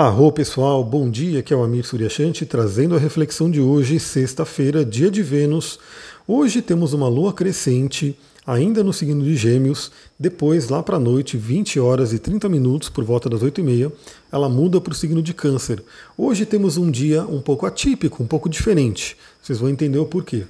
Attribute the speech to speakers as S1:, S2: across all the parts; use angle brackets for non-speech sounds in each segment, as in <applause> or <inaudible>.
S1: Arro pessoal, bom dia, aqui é o Amir Suryashanti trazendo a reflexão de hoje, sexta-feira, dia de Vênus. Hoje temos uma lua crescente, ainda no signo de Gêmeos, depois lá para a noite, 20 horas e 30 minutos, por volta das 8 e meia, ela muda para o signo de Câncer. Hoje temos um dia um pouco atípico, um pouco diferente. Vocês vão entender o porquê.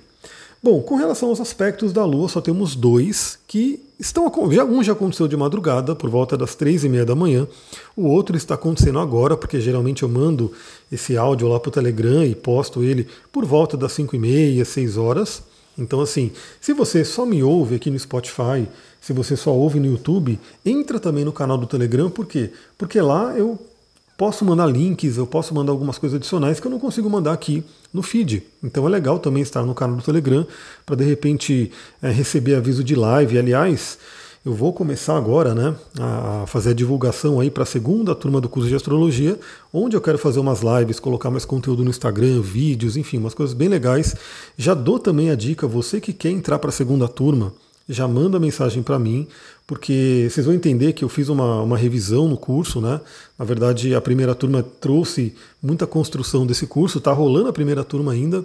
S1: Bom, com relação aos aspectos da Lua, só temos dois que estão. Um já aconteceu de madrugada, por volta das três e meia da manhã. O outro está acontecendo agora, porque geralmente eu mando esse áudio lá para o Telegram e posto ele por volta das cinco e meia, seis horas. Então, assim, se você só me ouve aqui no Spotify, se você só ouve no YouTube, entra também no canal do Telegram, por quê? Porque lá eu posso mandar links, eu posso mandar algumas coisas adicionais que eu não consigo mandar aqui no feed. Então é legal também estar no canal do Telegram para de repente é, receber aviso de live. Aliás, eu vou começar agora né, a fazer a divulgação aí para a segunda turma do curso de astrologia, onde eu quero fazer umas lives, colocar mais conteúdo no Instagram, vídeos, enfim, umas coisas bem legais. Já dou também a dica, você que quer entrar para a segunda turma, já manda mensagem para mim, porque vocês vão entender que eu fiz uma, uma revisão no curso, né? Na verdade, a primeira turma trouxe muita construção desse curso, está rolando a primeira turma ainda,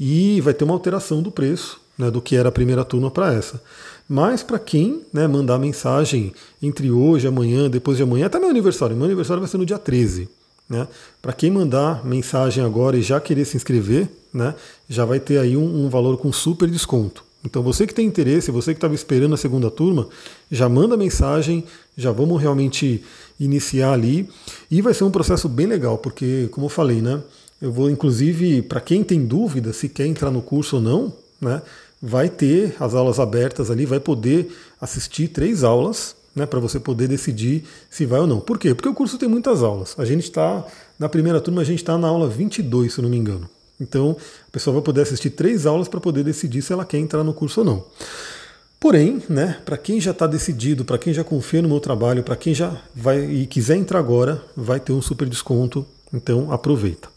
S1: e vai ter uma alteração do preço, né, do que era a primeira turma para essa. Mas para quem né, mandar mensagem entre hoje, amanhã, depois de amanhã, até meu aniversário, meu aniversário vai ser no dia 13. Né? Para quem mandar mensagem agora e já querer se inscrever, né, já vai ter aí um, um valor com super desconto. Então você que tem interesse, você que estava esperando a segunda turma, já manda mensagem, já vamos realmente iniciar ali. E vai ser um processo bem legal, porque, como eu falei, né? Eu vou, inclusive, para quem tem dúvida se quer entrar no curso ou não, né? Vai ter as aulas abertas ali, vai poder assistir três aulas, né? Para você poder decidir se vai ou não. Por quê? Porque o curso tem muitas aulas. A gente está, na primeira turma, a gente está na aula 22, se não me engano. Então, a pessoa vai poder assistir três aulas para poder decidir se ela quer entrar no curso ou não. Porém, né, para quem já está decidido, para quem já confia no meu trabalho, para quem já vai e quiser entrar agora, vai ter um super desconto. Então, aproveita.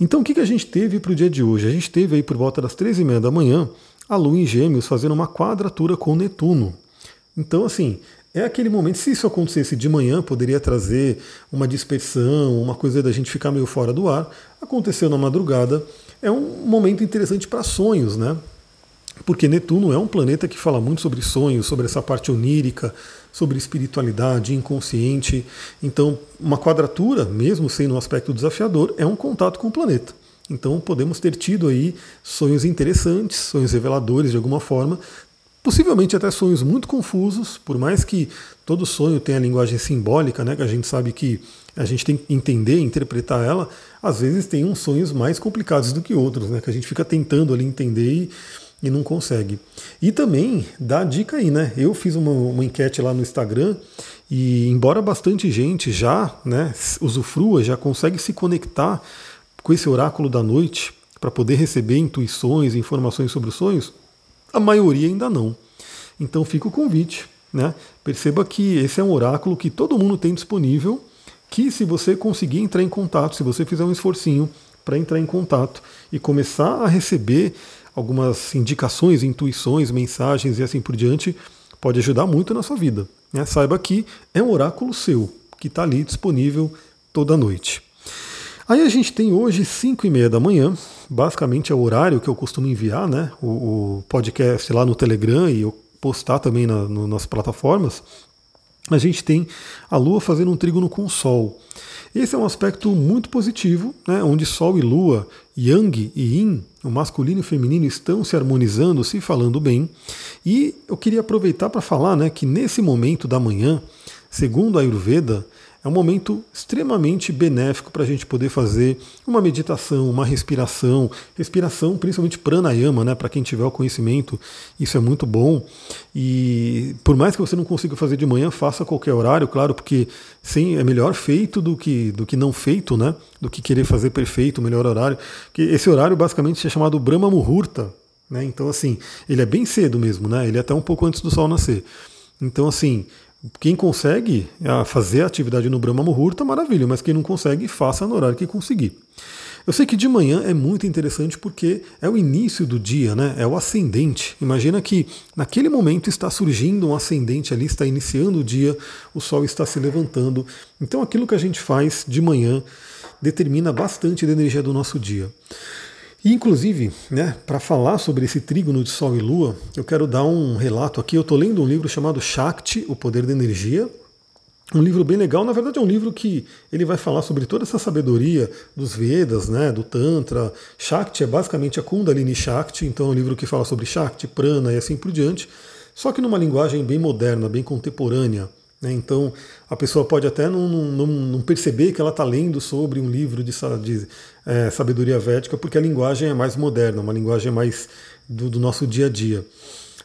S1: Então, o que, que a gente teve para o dia de hoje? A gente teve aí por volta das três e meia da manhã a Lua em Gêmeos fazendo uma quadratura com Netuno. Então, assim, é aquele momento, se isso acontecesse de manhã, poderia trazer uma dispersão, uma coisa da gente ficar meio fora do ar. Aconteceu na madrugada, é um momento interessante para sonhos, né? Porque Netuno é um planeta que fala muito sobre sonhos, sobre essa parte onírica, sobre espiritualidade, inconsciente. Então, uma quadratura, mesmo sendo um aspecto desafiador, é um contato com o planeta. Então, podemos ter tido aí sonhos interessantes, sonhos reveladores de alguma forma, Possivelmente até sonhos muito confusos, por mais que todo sonho tenha linguagem simbólica, né, que a gente sabe que a gente tem que entender, interpretar ela, às vezes tem uns sonhos mais complicados do que outros, né, que a gente fica tentando ali entender e, e não consegue. E também dá dica aí, né? Eu fiz uma, uma enquete lá no Instagram e embora bastante gente já né, usufrua, já consegue se conectar com esse oráculo da noite para poder receber intuições, informações sobre os sonhos, a maioria ainda não. Então fica o convite. Né? Perceba que esse é um oráculo que todo mundo tem disponível, que se você conseguir entrar em contato, se você fizer um esforcinho para entrar em contato e começar a receber algumas indicações, intuições, mensagens e assim por diante, pode ajudar muito na sua vida. Né? Saiba que é um oráculo seu, que está ali disponível toda noite. Aí a gente tem hoje 5 e meia da manhã, basicamente é o horário que eu costumo enviar né, o, o podcast lá no Telegram e eu postar também na, no, nas plataformas. A gente tem a Lua fazendo um trígono com o Sol. Esse é um aspecto muito positivo, né, onde Sol e Lua, Yang e Yin, o masculino e o feminino, estão se harmonizando, se falando bem. E eu queria aproveitar para falar né, que nesse momento da manhã, segundo a Ayurveda, é um momento extremamente benéfico para a gente poder fazer uma meditação, uma respiração, respiração principalmente pranayama, né? Para quem tiver o conhecimento, isso é muito bom. E por mais que você não consiga fazer de manhã, faça a qualquer horário, claro, porque sim, é melhor feito do que, do que não feito, né? Do que querer fazer perfeito, o melhor horário. Que esse horário basicamente é chamado Brahma Muhurta, né? Então assim, ele é bem cedo mesmo, né? Ele é até um pouco antes do sol nascer. Então assim, quem consegue fazer a atividade no Brahma Muhurta, maravilha, mas quem não consegue, faça no horário que conseguir. Eu sei que de manhã é muito interessante porque é o início do dia, né? É o ascendente. Imagina que naquele momento está surgindo um ascendente ali, está iniciando o dia, o sol está se levantando. Então aquilo que a gente faz de manhã determina bastante da energia do nosso dia. Inclusive, né, para falar sobre esse trígono de Sol e Lua, eu quero dar um relato aqui. Eu estou lendo um livro chamado Shakti, O Poder da Energia, um livro bem legal, na verdade é um livro que ele vai falar sobre toda essa sabedoria dos Vedas, né, do Tantra. Shakti é basicamente a Kundalini Shakti, então é um livro que fala sobre Shakti, Prana e assim por diante, só que numa linguagem bem moderna, bem contemporânea. Né, então a pessoa pode até não, não, não perceber que ela está lendo sobre um livro de, de é, sabedoria védica, porque a linguagem é mais moderna, uma linguagem mais do, do nosso dia a dia.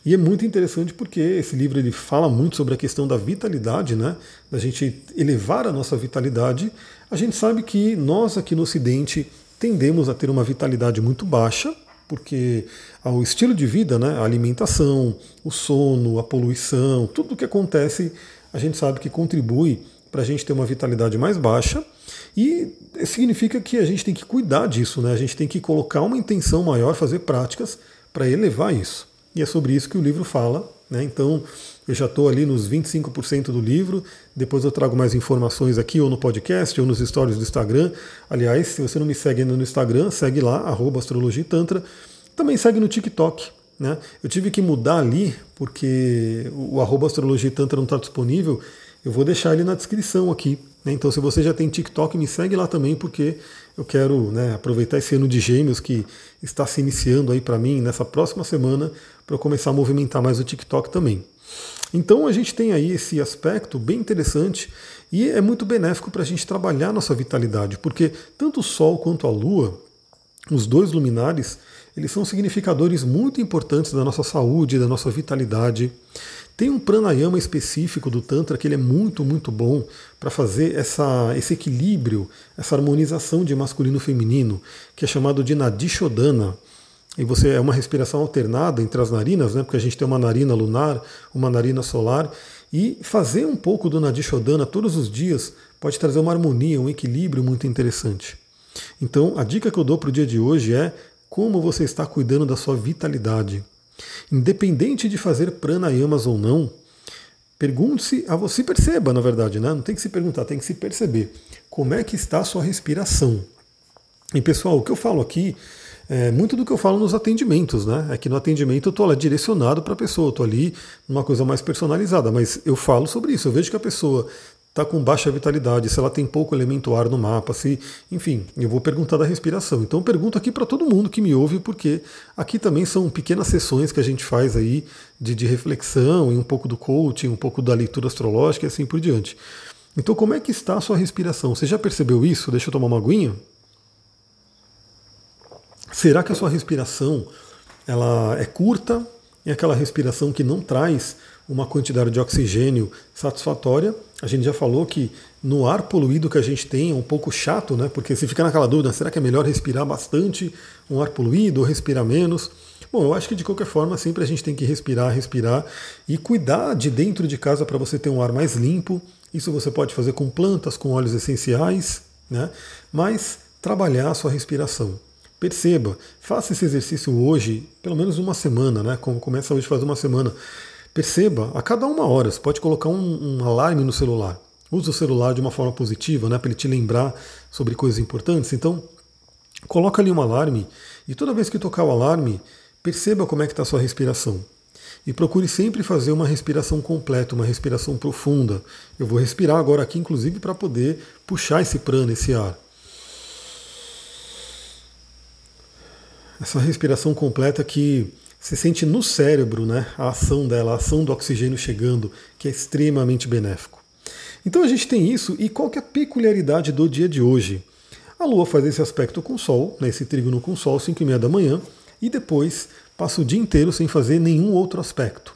S1: E é muito interessante porque esse livro ele fala muito sobre a questão da vitalidade, né? Da gente elevar a nossa vitalidade. A gente sabe que nós aqui no Ocidente tendemos a ter uma vitalidade muito baixa, porque o estilo de vida, né, a alimentação, o sono, a poluição, tudo o que acontece, a gente sabe que contribui para a gente ter uma vitalidade mais baixa. E significa que a gente tem que cuidar disso, né? A gente tem que colocar uma intenção maior, fazer práticas para elevar isso. E é sobre isso que o livro fala. Né? Então, eu já estou ali nos 25% do livro. Depois eu trago mais informações aqui, ou no podcast, ou nos stories do Instagram. Aliás, se você não me segue ainda no Instagram, segue lá, arroba Astrologia Tantra. Também segue no TikTok. Né? Eu tive que mudar ali, porque o arroba Astrologia Tantra não está disponível. Eu vou deixar ele na descrição aqui. Né? Então, se você já tem TikTok, me segue lá também, porque eu quero né, aproveitar esse ano de Gêmeos que está se iniciando aí para mim nessa próxima semana para começar a movimentar mais o TikTok também. Então a gente tem aí esse aspecto bem interessante e é muito benéfico para a gente trabalhar nossa vitalidade, porque tanto o Sol quanto a Lua, os dois luminares, eles são significadores muito importantes da nossa saúde, da nossa vitalidade. Tem um pranayama específico do Tantra que ele é muito, muito bom para fazer essa, esse equilíbrio, essa harmonização de masculino e feminino, que é chamado de Nadishodana. E você é uma respiração alternada entre as narinas, né? porque a gente tem uma narina lunar, uma narina solar, e fazer um pouco do Nadishodana todos os dias pode trazer uma harmonia, um equilíbrio muito interessante. Então, a dica que eu dou para o dia de hoje é como você está cuidando da sua vitalidade. Independente de fazer pranayamas ou não, pergunte-se a você, perceba, na verdade, né? não tem que se perguntar, tem que se perceber como é que está a sua respiração. E pessoal, o que eu falo aqui é muito do que eu falo nos atendimentos, né? É que no atendimento eu estou lá direcionado para a pessoa, estou ali numa coisa mais personalizada, mas eu falo sobre isso. Eu vejo que a pessoa está com baixa vitalidade, se ela tem pouco elemento ar no mapa, se, enfim, eu vou perguntar da respiração. Então pergunto aqui para todo mundo que me ouve, porque aqui também são pequenas sessões que a gente faz aí de, de reflexão e um pouco do coaching, um pouco da leitura astrológica e assim por diante. Então como é que está a sua respiração? Você já percebeu isso? Deixa eu tomar uma aguinha. Será que a sua respiração ela é curta? É aquela respiração que não traz uma quantidade de oxigênio satisfatória. A gente já falou que no ar poluído que a gente tem é um pouco chato, né? Porque você fica naquela dúvida, será que é melhor respirar bastante um ar poluído ou respirar menos? Bom, eu acho que de qualquer forma sempre a gente tem que respirar, respirar e cuidar de dentro de casa para você ter um ar mais limpo. Isso você pode fazer com plantas, com óleos essenciais, né? Mas trabalhar a sua respiração. Perceba, faça esse exercício hoje, pelo menos uma semana, né? Como começa hoje faz uma semana. Perceba, a cada uma hora, você pode colocar um, um alarme no celular. Use o celular de uma forma positiva, né, para ele te lembrar sobre coisas importantes. Então, coloca ali um alarme e toda vez que tocar o alarme, perceba como é que está a sua respiração. E procure sempre fazer uma respiração completa, uma respiração profunda. Eu vou respirar agora aqui, inclusive, para poder puxar esse prana, esse ar. Essa respiração completa que você sente no cérebro né, a ação dela, a ação do oxigênio chegando, que é extremamente benéfico. Então a gente tem isso, e qual que é a peculiaridade do dia de hoje? A Lua faz esse aspecto com o Sol, né, esse trígono com o Sol, 5 e meia da manhã, e depois passa o dia inteiro sem fazer nenhum outro aspecto.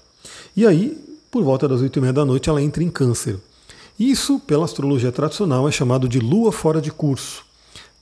S1: E aí, por volta das 8 e meia da noite, ela entra em câncer. Isso, pela astrologia tradicional, é chamado de Lua fora de curso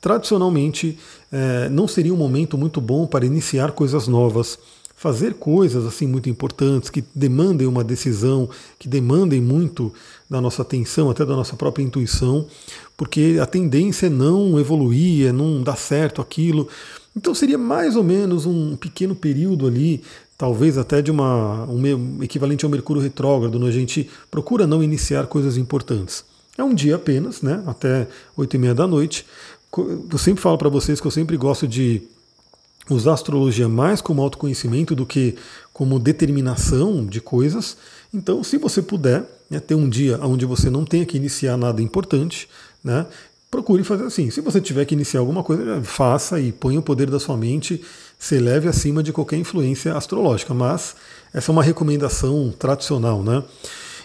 S1: tradicionalmente é, não seria um momento muito bom para iniciar coisas novas, fazer coisas assim muito importantes que demandem uma decisão, que demandem muito da nossa atenção, até da nossa própria intuição, porque a tendência é não evoluir, é não dar certo aquilo. Então seria mais ou menos um pequeno período ali, talvez até de uma, um equivalente ao Mercúrio retrógrado, onde a gente procura não iniciar coisas importantes. É um dia apenas, né, até oito e meia da noite. Eu sempre falo para vocês que eu sempre gosto de usar a astrologia mais como autoconhecimento do que como determinação de coisas. Então, se você puder né, ter um dia onde você não tenha que iniciar nada importante, né, procure fazer assim. Se você tiver que iniciar alguma coisa, faça e ponha o poder da sua mente, se eleve acima de qualquer influência astrológica. Mas essa é uma recomendação tradicional. Né?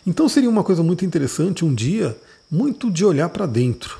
S1: Então seria uma coisa muito interessante um dia muito de olhar para dentro,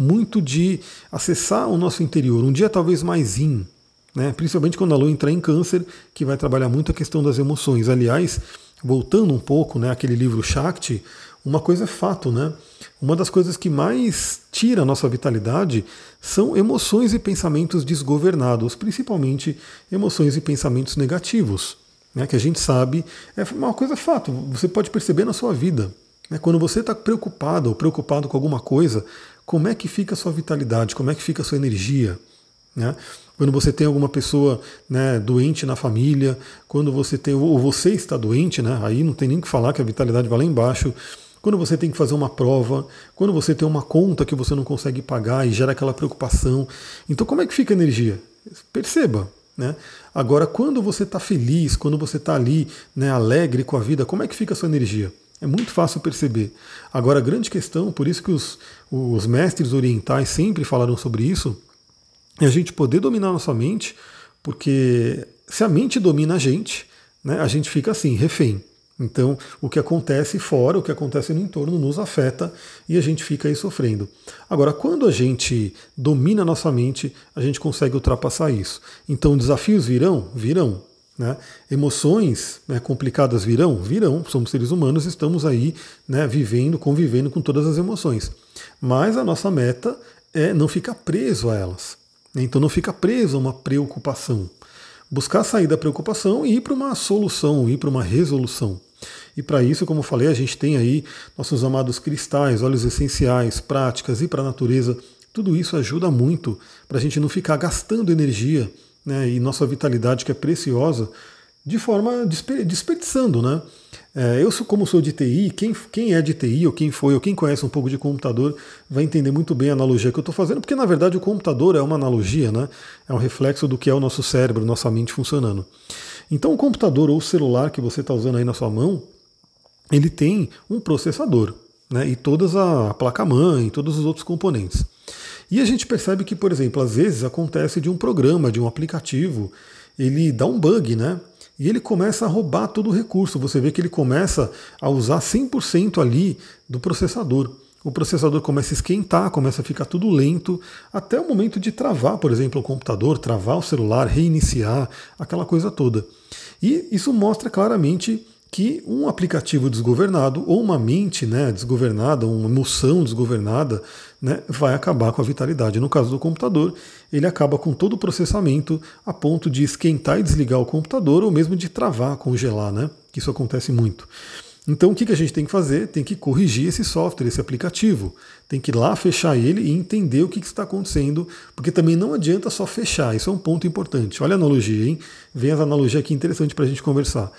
S1: muito de acessar o nosso interior, um dia talvez mais in, né? principalmente quando a lua entrar em câncer, que vai trabalhar muito a questão das emoções. Aliás, voltando um pouco, né, aquele livro Shakti, uma coisa é fato, né? Uma das coisas que mais tira a nossa vitalidade são emoções e pensamentos desgovernados, principalmente emoções e pensamentos negativos, né? Que a gente sabe é uma coisa fato. Você pode perceber na sua vida, né? Quando você está preocupado ou preocupado com alguma coisa, como é que fica a sua vitalidade? Como é que fica a sua energia? Né? Quando você tem alguma pessoa né, doente na família, quando você tem, ou você está doente, né, aí não tem nem que falar que a vitalidade vai lá embaixo. Quando você tem que fazer uma prova, quando você tem uma conta que você não consegue pagar e gera aquela preocupação. Então, como é que fica a energia? Perceba. Né? Agora, quando você está feliz, quando você está ali né, alegre com a vida, como é que fica a sua energia? É muito fácil perceber. Agora, a grande questão, por isso que os, os mestres orientais sempre falaram sobre isso, é a gente poder dominar nossa mente, porque se a mente domina a gente, né, a gente fica assim, refém. Então, o que acontece fora, o que acontece no entorno nos afeta e a gente fica aí sofrendo. Agora, quando a gente domina a nossa mente, a gente consegue ultrapassar isso. Então, desafios virão? Virão. Né? Emoções né, complicadas virão? Virão. Somos seres humanos, estamos aí né, vivendo, convivendo com todas as emoções. Mas a nossa meta é não ficar preso a elas. Então não fica preso a uma preocupação. Buscar sair da preocupação e ir para uma solução, ir para uma resolução. E para isso, como eu falei, a gente tem aí nossos amados cristais, óleos essenciais, práticas e para a natureza. Tudo isso ajuda muito para a gente não ficar gastando energia né, e nossa vitalidade, que é preciosa, de forma desperdiçando, né? É, eu, como sou de TI, quem, quem é de TI, ou quem foi, ou quem conhece um pouco de computador, vai entender muito bem a analogia que eu estou fazendo, porque na verdade o computador é uma analogia, né? é um reflexo do que é o nosso cérebro, nossa mente funcionando. Então o computador ou o celular que você está usando aí na sua mão, ele tem um processador, né? e todas a placa-mãe, todos os outros componentes. E a gente percebe que, por exemplo, às vezes acontece de um programa, de um aplicativo, ele dá um bug, né? E ele começa a roubar todo o recurso. Você vê que ele começa a usar 100% ali do processador. O processador começa a esquentar, começa a ficar tudo lento, até o momento de travar, por exemplo, o computador, travar o celular, reiniciar, aquela coisa toda. E isso mostra claramente que um aplicativo desgovernado ou uma mente né, desgovernada, uma emoção desgovernada, né, vai acabar com a vitalidade. No caso do computador, ele acaba com todo o processamento a ponto de esquentar e desligar o computador ou mesmo de travar, congelar, né? Isso acontece muito. Então o que a gente tem que fazer? Tem que corrigir esse software, esse aplicativo. Tem que ir lá fechar ele e entender o que está acontecendo, porque também não adianta só fechar, isso é um ponto importante. Olha a analogia, hein? Vem as analogias aqui interessante para a gente conversar.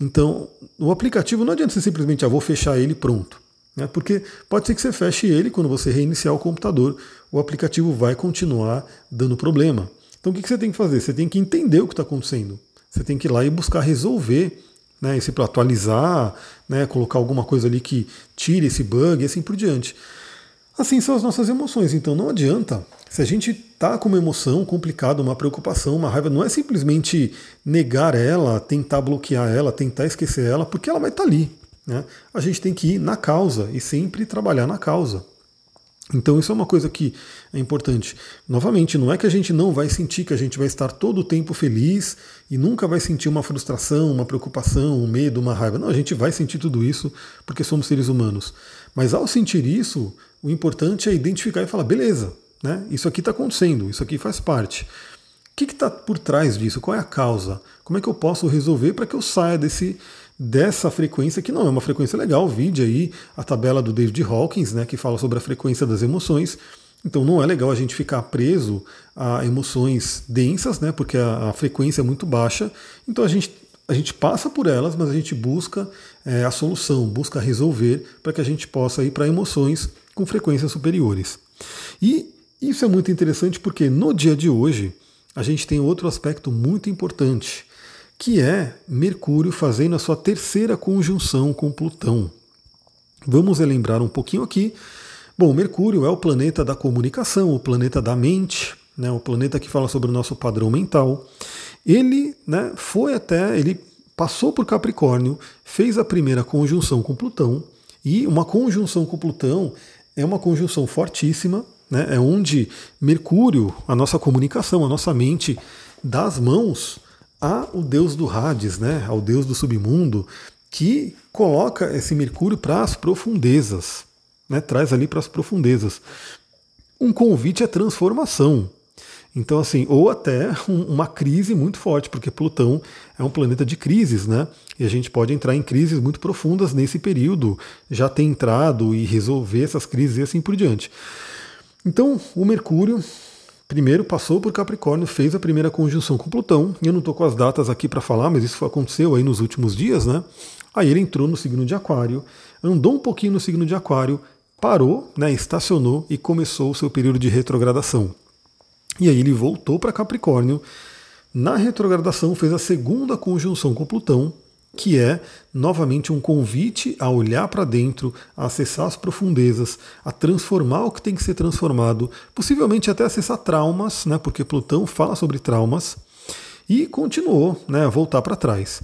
S1: Então, o aplicativo não adianta você simplesmente, ah, vou fechar ele pronto. Né? Porque pode ser que você feche ele quando você reiniciar o computador, o aplicativo vai continuar dando problema. Então, o que você tem que fazer? Você tem que entender o que está acontecendo. Você tem que ir lá e buscar resolver né, esse para atualizar, né, colocar alguma coisa ali que tire esse bug e assim por diante. Assim são as nossas emoções, então não adianta. Se a gente está com uma emoção complicada, uma preocupação, uma raiva, não é simplesmente negar ela, tentar bloquear ela, tentar esquecer ela, porque ela vai estar tá ali. Né? A gente tem que ir na causa e sempre trabalhar na causa. Então isso é uma coisa que é importante. Novamente, não é que a gente não vai sentir que a gente vai estar todo o tempo feliz e nunca vai sentir uma frustração, uma preocupação, um medo, uma raiva. Não, a gente vai sentir tudo isso porque somos seres humanos. Mas ao sentir isso, o importante é identificar e falar, beleza, né? Isso aqui está acontecendo, isso aqui faz parte. O que está por trás disso? Qual é a causa? Como é que eu posso resolver para que eu saia desse, dessa frequência, que não é uma frequência legal? Vide aí a tabela do David Hawkins, né, que fala sobre a frequência das emoções. Então não é legal a gente ficar preso a emoções densas, né, porque a, a frequência é muito baixa. Então a gente, a gente passa por elas, mas a gente busca é, a solução, busca resolver para que a gente possa ir para emoções com frequências superiores. E isso é muito interessante porque no dia de hoje, a gente tem outro aspecto muito importante, que é Mercúrio fazendo a sua terceira conjunção com Plutão. Vamos relembrar um pouquinho aqui. Bom, Mercúrio é o planeta da comunicação, o planeta da mente, né, o planeta que fala sobre o nosso padrão mental. Ele né, foi até, ele passou por Capricórnio, fez a primeira conjunção com Plutão, e uma conjunção com Plutão é uma conjunção fortíssima, né? É onde Mercúrio, a nossa comunicação, a nossa mente, dá as mãos ao deus do Hades, né? ao deus do submundo, que coloca esse Mercúrio para as profundezas, né? traz ali para as profundezas. Um convite à transformação. Então, assim, ou até uma crise muito forte, porque Plutão é um planeta de crises, né? E a gente pode entrar em crises muito profundas nesse período, já ter entrado e resolver essas crises e assim por diante. Então, o Mercúrio primeiro passou por Capricórnio, fez a primeira conjunção com Plutão. Eu não estou com as datas aqui para falar, mas isso aconteceu aí nos últimos dias, né? Aí ele entrou no signo de Aquário, andou um pouquinho no signo de Aquário, parou, né, estacionou e começou o seu período de retrogradação. E aí ele voltou para Capricórnio. Na retrogradação fez a segunda conjunção com Plutão, que é novamente um convite a olhar para dentro, a acessar as profundezas, a transformar o que tem que ser transformado, possivelmente até acessar traumas, né, porque Plutão fala sobre traumas, e continuou né, a voltar para trás.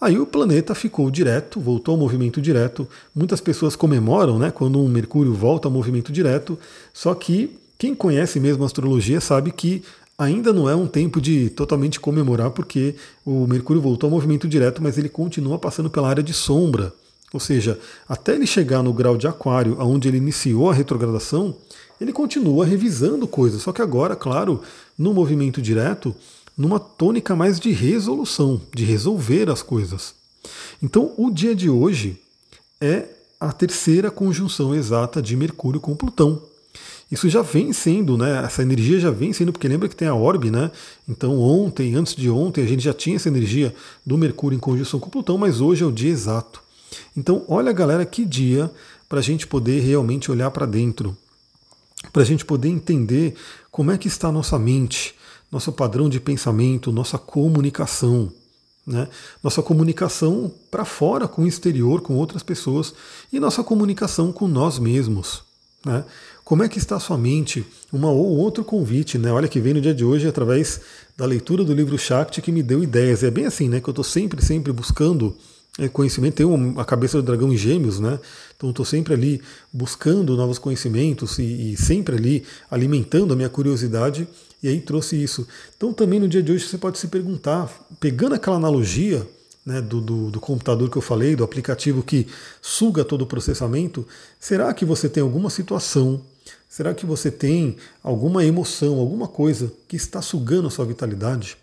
S1: Aí o planeta ficou direto, voltou ao movimento direto. Muitas pessoas comemoram né, quando um Mercúrio volta ao movimento direto, só que quem conhece mesmo astrologia sabe que Ainda não é um tempo de totalmente comemorar, porque o Mercúrio voltou ao movimento direto, mas ele continua passando pela área de sombra. Ou seja, até ele chegar no grau de Aquário, onde ele iniciou a retrogradação, ele continua revisando coisas. Só que agora, claro, no movimento direto, numa tônica mais de resolução, de resolver as coisas. Então, o dia de hoje é a terceira conjunção exata de Mercúrio com Plutão. Isso já vem sendo, né? Essa energia já vem sendo, porque lembra que tem a orbe, né? Então ontem, antes de ontem, a gente já tinha essa energia do Mercúrio em conjunção com Plutão, mas hoje é o dia exato. Então, olha, galera, que dia para a gente poder realmente olhar para dentro, para a gente poder entender como é que está a nossa mente, nosso padrão de pensamento, nossa comunicação. Né? Nossa comunicação para fora, com o exterior, com outras pessoas, e nossa comunicação com nós mesmos. Né? Como é que está a sua mente? Uma ou outro convite, né? Olha que vem no dia de hoje através da leitura do livro Shakti que me deu ideias. É bem assim, né? Que eu estou sempre, sempre buscando é, conhecimento. Tenho a cabeça do dragão em gêmeos, né? Então estou sempre ali buscando novos conhecimentos e, e, sempre ali alimentando a minha curiosidade. E aí trouxe isso. Então também no dia de hoje você pode se perguntar, pegando aquela analogia né, do, do, do, computador que eu falei, do aplicativo que suga todo o processamento, será que você tem alguma situação Será que você tem alguma emoção, alguma coisa que está sugando a sua vitalidade?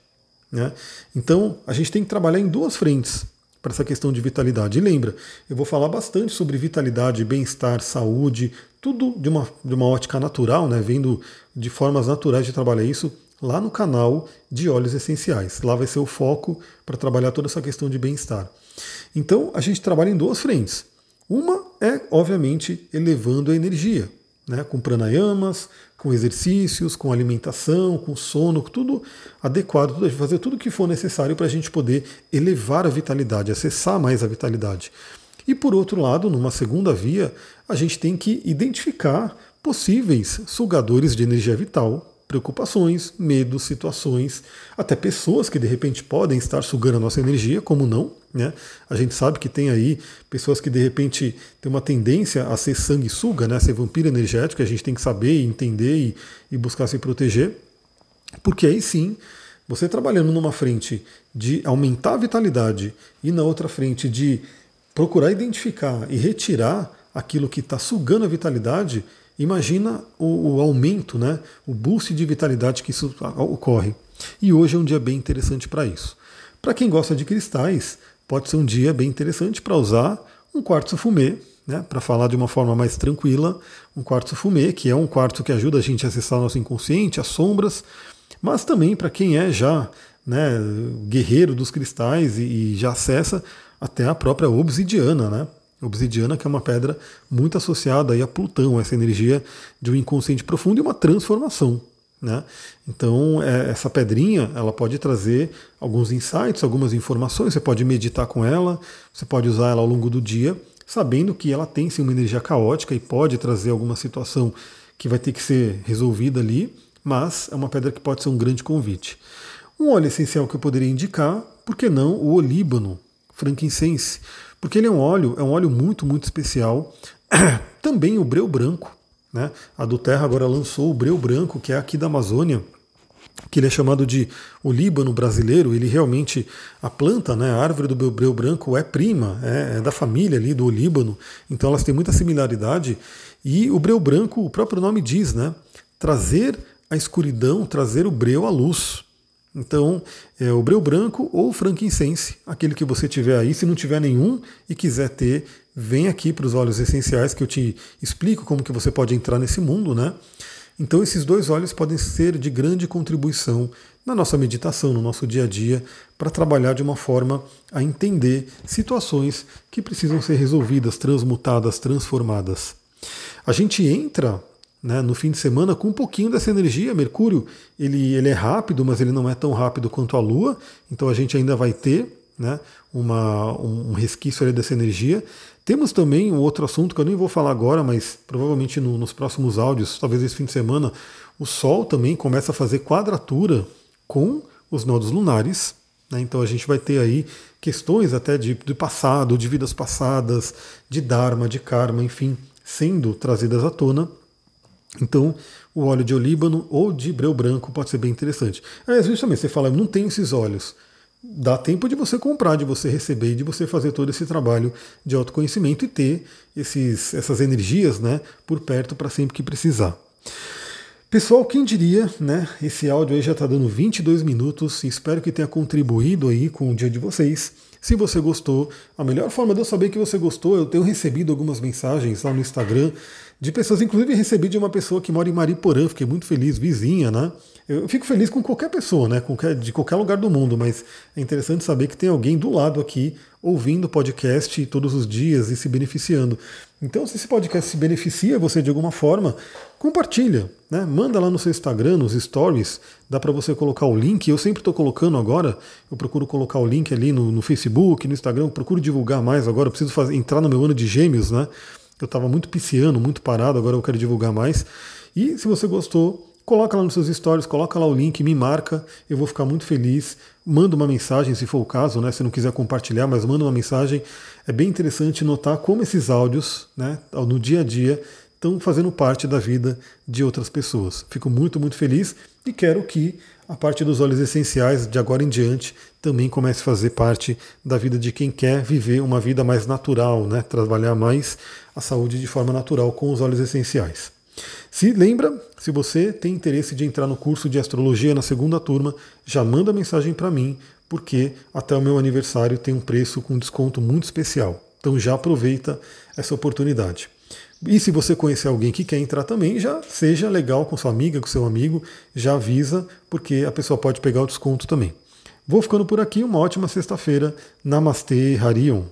S1: Né? Então, a gente tem que trabalhar em duas frentes para essa questão de vitalidade. E lembra, eu vou falar bastante sobre vitalidade, bem-estar, saúde, tudo de uma, de uma ótica natural, né? vendo de formas naturais de trabalhar isso lá no canal de óleos essenciais. Lá vai ser o foco para trabalhar toda essa questão de bem-estar. Então, a gente trabalha em duas frentes. Uma é, obviamente, elevando a energia né, com pranayamas, com exercícios, com alimentação, com sono, tudo adequado, tudo, fazer tudo o que for necessário para a gente poder elevar a vitalidade, acessar mais a vitalidade. E por outro lado, numa segunda via, a gente tem que identificar possíveis sugadores de energia vital preocupações, medos, situações, até pessoas que de repente podem estar sugando a nossa energia, como não. Né? A gente sabe que tem aí pessoas que de repente têm uma tendência a ser sanguessuga, né? a ser vampiro energético, a gente tem que saber, entender e, e buscar se proteger, porque aí sim você trabalhando numa frente de aumentar a vitalidade e na outra frente de procurar identificar e retirar aquilo que está sugando a vitalidade, Imagina o, o, aumento, né, o boost de vitalidade que isso ocorre. E hoje é um dia bem interessante para isso. Para quem gosta de cristais, pode ser um dia bem interessante para usar um quartzo fumê, né, para falar de uma forma mais tranquila, um quartzo fumê, que é um quartzo que ajuda a gente a acessar o nosso inconsciente, as sombras, mas também para quem é já né, guerreiro dos cristais e, e, já acessa até a própria obsidiana, né? Obsidiana que é uma pedra muito associada aí a Plutão, essa energia de um inconsciente profundo e uma transformação. Né? Então, é, essa pedrinha ela pode trazer alguns insights, algumas informações. Você pode meditar com ela, você pode usar ela ao longo do dia, sabendo que ela tem sim uma energia caótica e pode trazer alguma situação que vai ter que ser resolvida ali, mas é uma pedra que pode ser um grande convite. Um óleo essencial que eu poderia indicar, por que não o olíbano, frankincense, porque ele é um óleo, é um óleo muito, muito especial. <clears throat> Também o breu branco, né? A do Terra agora lançou o breu branco, que é aqui da Amazônia, que ele é chamado de o Líbano brasileiro, ele realmente, a planta, né, a árvore do breu branco é prima, é, é da família ali do Líbano, então elas têm muita similaridade, e o breu branco, o próprio nome diz, né, trazer a escuridão, trazer o breu à luz. Então, é o breu branco ou frankincense, aquele que você tiver aí, se não tiver nenhum e quiser ter, vem aqui para os óleos essenciais que eu te explico como que você pode entrar nesse mundo, né? Então esses dois óleos podem ser de grande contribuição na nossa meditação, no nosso dia a dia, para trabalhar de uma forma a entender situações que precisam ser resolvidas, transmutadas, transformadas. A gente entra né, no fim de semana com um pouquinho dessa energia. Mercúrio ele, ele é rápido, mas ele não é tão rápido quanto a Lua, então a gente ainda vai ter né, uma, um resquício dessa energia. Temos também um outro assunto que eu nem vou falar agora, mas provavelmente no, nos próximos áudios, talvez esse fim de semana, o Sol também começa a fazer quadratura com os nodos lunares. Né? Então a gente vai ter aí questões até de, de passado, de vidas passadas, de Dharma, de Karma, enfim, sendo trazidas à tona. Então, o óleo de olíbano ou de breu branco pode ser bem interessante. Aí, às vezes também você fala, eu não tenho esses óleos dá tempo de você comprar, de você receber de você fazer todo esse trabalho de autoconhecimento e ter esses, essas energias né, por perto para sempre que precisar. Pessoal, quem diria, né? Esse áudio aí já está dando 22 minutos. Espero que tenha contribuído aí com o dia de vocês. Se você gostou, a melhor forma de eu saber que você gostou, eu tenho recebido algumas mensagens lá no Instagram de pessoas, inclusive recebi de uma pessoa que mora em Mariporã, fiquei muito feliz, vizinha, né? Eu fico feliz com qualquer pessoa, né? De qualquer lugar do mundo, mas é interessante saber que tem alguém do lado aqui ouvindo o podcast todos os dias e se beneficiando. Então, se esse podcast se beneficia você de alguma forma, compartilha, né? Manda lá no seu Instagram, nos stories, dá para você colocar o link. Eu sempre estou colocando agora, eu procuro colocar o link ali no, no Facebook, no Instagram, procuro divulgar mais agora. Eu preciso fazer, entrar no meu ano de gêmeos, né? Eu estava muito pisciano, muito parado, agora eu quero divulgar mais. E se você gostou, coloca lá nos seus stories, coloca lá o link, me marca, eu vou ficar muito feliz. Manda uma mensagem, se for o caso, né? Se não quiser compartilhar, mas manda uma mensagem. É bem interessante notar como esses áudios, né, no dia a dia, estão fazendo parte da vida de outras pessoas. Fico muito, muito feliz e quero que a parte dos óleos essenciais, de agora em diante, também comece a fazer parte da vida de quem quer viver uma vida mais natural, né? trabalhar mais a saúde de forma natural com os óleos essenciais. Se lembra, se você tem interesse de entrar no curso de astrologia na segunda turma, já manda mensagem para mim, porque até o meu aniversário tem um preço com desconto muito especial. Então já aproveita essa oportunidade. E se você conhecer alguém que quer entrar também, já seja legal com sua amiga, com seu amigo, já avisa, porque a pessoa pode pegar o desconto também. Vou ficando por aqui, uma ótima sexta-feira. Namastê, Harion.